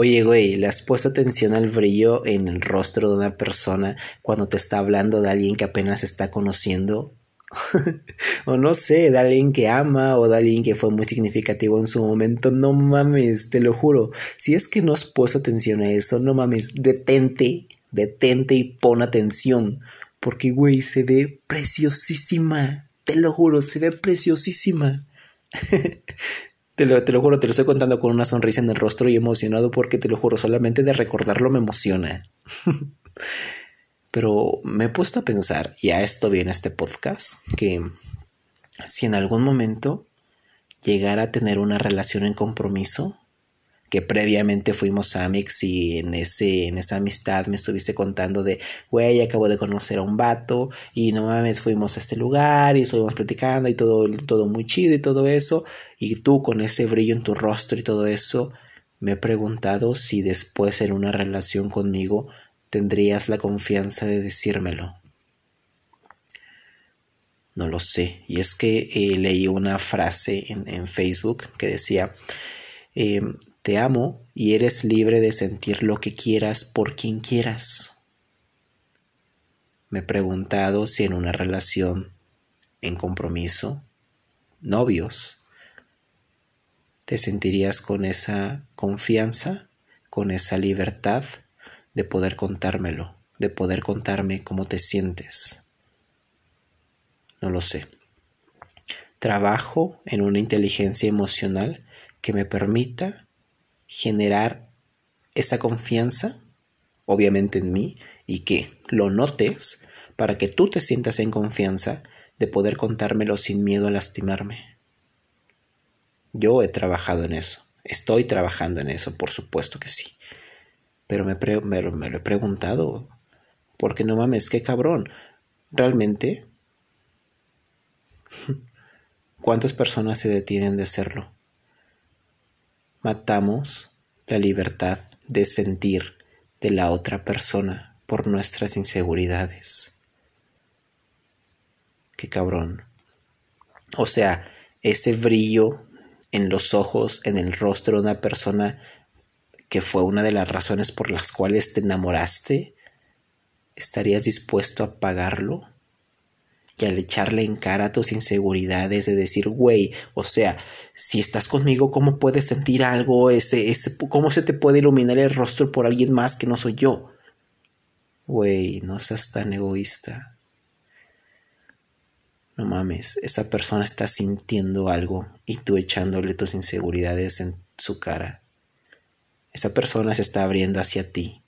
Oye, güey, ¿le has puesto atención al brillo en el rostro de una persona cuando te está hablando de alguien que apenas está conociendo? o no sé, de alguien que ama o de alguien que fue muy significativo en su momento. No mames, te lo juro. Si es que no has puesto atención a eso, no mames, detente, detente y pon atención. Porque, güey, se ve preciosísima. Te lo juro, se ve preciosísima. Te lo, te lo, juro, te lo estoy contando con una sonrisa en el rostro y emocionado porque te lo juro, solamente de recordarlo me emociona. Pero me he puesto a pensar, y a esto viene este podcast, que si en algún momento llegara a tener una relación en compromiso, que previamente fuimos amigos y en, ese, en esa amistad me estuviste contando de, güey, acabo de conocer a un vato y no mames, fuimos a este lugar y estuvimos platicando y todo, todo muy chido y todo eso, y tú con ese brillo en tu rostro y todo eso, me he preguntado si después en una relación conmigo tendrías la confianza de decírmelo. No lo sé. Y es que eh, leí una frase en, en Facebook que decía, eh, te amo y eres libre de sentir lo que quieras por quien quieras. Me he preguntado si en una relación, en compromiso, novios, te sentirías con esa confianza, con esa libertad de poder contármelo, de poder contarme cómo te sientes. No lo sé. Trabajo en una inteligencia emocional que me permita generar esa confianza, obviamente en mí, y que lo notes para que tú te sientas en confianza de poder contármelo sin miedo a lastimarme. Yo he trabajado en eso, estoy trabajando en eso, por supuesto que sí. Pero me, me lo he preguntado, porque no mames, qué cabrón. Realmente, ¿cuántas personas se detienen de hacerlo? Matamos la libertad de sentir de la otra persona por nuestras inseguridades. Qué cabrón. O sea, ese brillo en los ojos, en el rostro de una persona que fue una de las razones por las cuales te enamoraste, ¿estarías dispuesto a pagarlo? Y al echarle en cara tus inseguridades de decir, güey, o sea, si estás conmigo, ¿cómo puedes sentir algo? Ese, ese, ¿Cómo se te puede iluminar el rostro por alguien más que no soy yo? Güey, no seas tan egoísta. No mames, esa persona está sintiendo algo y tú echándole tus inseguridades en su cara. Esa persona se está abriendo hacia ti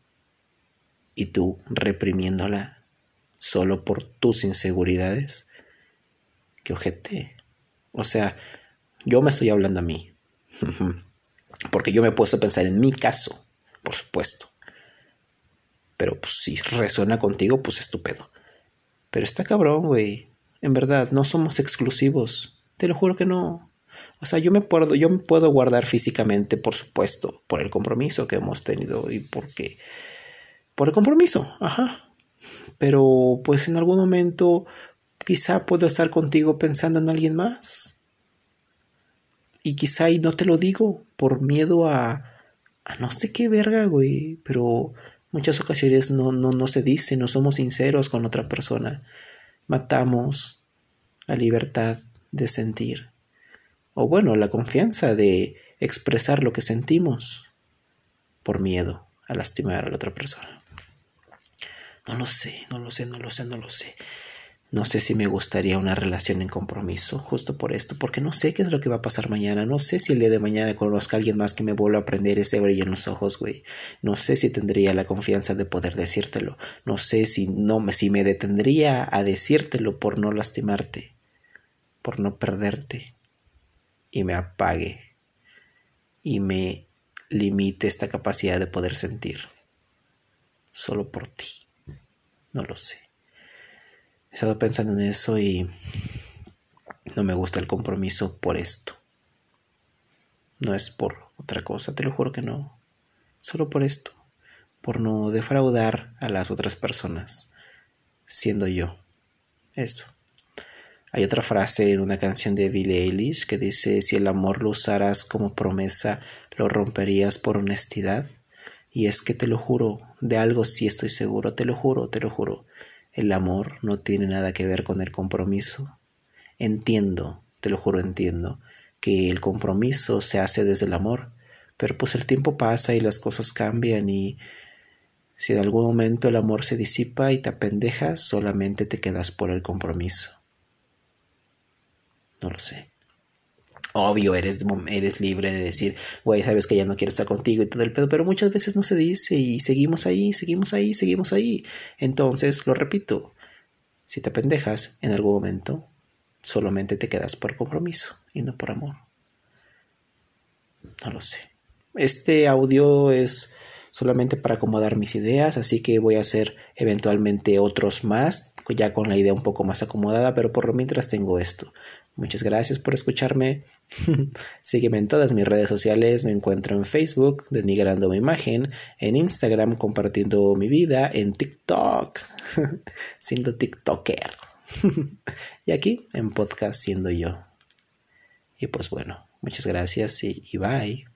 y tú reprimiéndola solo por tus inseguridades, que ojete. O sea, yo me estoy hablando a mí. Porque yo me he puesto a pensar en mi caso, por supuesto. Pero pues si resuena contigo, pues estupendo. Pero está cabrón, güey. En verdad, no somos exclusivos. Te lo juro que no. O sea, yo me puedo, yo me puedo guardar físicamente, por supuesto, por el compromiso que hemos tenido y porque. Por el compromiso, ajá pero pues en algún momento quizá puedo estar contigo pensando en alguien más. Y quizá y no te lo digo por miedo a, a no sé qué verga, güey, pero muchas ocasiones no, no, no se dice, no somos sinceros con otra persona. Matamos la libertad de sentir. O bueno, la confianza de expresar lo que sentimos por miedo a lastimar a la otra persona. No lo sé, no lo sé, no lo sé, no lo sé. No sé si me gustaría una relación en compromiso, justo por esto, porque no sé qué es lo que va a pasar mañana. No sé si el día de mañana conozca a alguien más que me vuelva a aprender ese brillo en los ojos, güey. No sé si tendría la confianza de poder decírtelo. No sé si no si me detendría a decírtelo por no lastimarte, por no perderte y me apague y me limite esta capacidad de poder sentir solo por ti. No lo sé. He estado pensando en eso y no me gusta el compromiso por esto. No es por otra cosa, te lo juro que no. Solo por esto. Por no defraudar a las otras personas, siendo yo. Eso. Hay otra frase en una canción de Billie Eilish que dice, si el amor lo usaras como promesa, ¿lo romperías por honestidad? Y es que te lo juro, de algo sí estoy seguro, te lo juro, te lo juro. El amor no tiene nada que ver con el compromiso. Entiendo, te lo juro, entiendo, que el compromiso se hace desde el amor, pero pues el tiempo pasa y las cosas cambian y si en algún momento el amor se disipa y te apendejas, solamente te quedas por el compromiso. No lo sé. Obvio, eres, eres libre de decir, güey, sabes que ya no quiero estar contigo y todo el pedo, pero muchas veces no se dice y seguimos ahí, seguimos ahí, seguimos ahí. Entonces, lo repito, si te pendejas en algún momento, solamente te quedas por compromiso y no por amor. No lo sé. Este audio es solamente para acomodar mis ideas, así que voy a hacer eventualmente otros más, ya con la idea un poco más acomodada, pero por lo mientras tengo esto. Muchas gracias por escucharme. Sígueme en todas mis redes sociales. Me encuentro en Facebook, denigrando mi imagen, en Instagram, compartiendo mi vida, en TikTok, siendo TikToker. y aquí en podcast, siendo yo. Y pues bueno, muchas gracias y, y bye.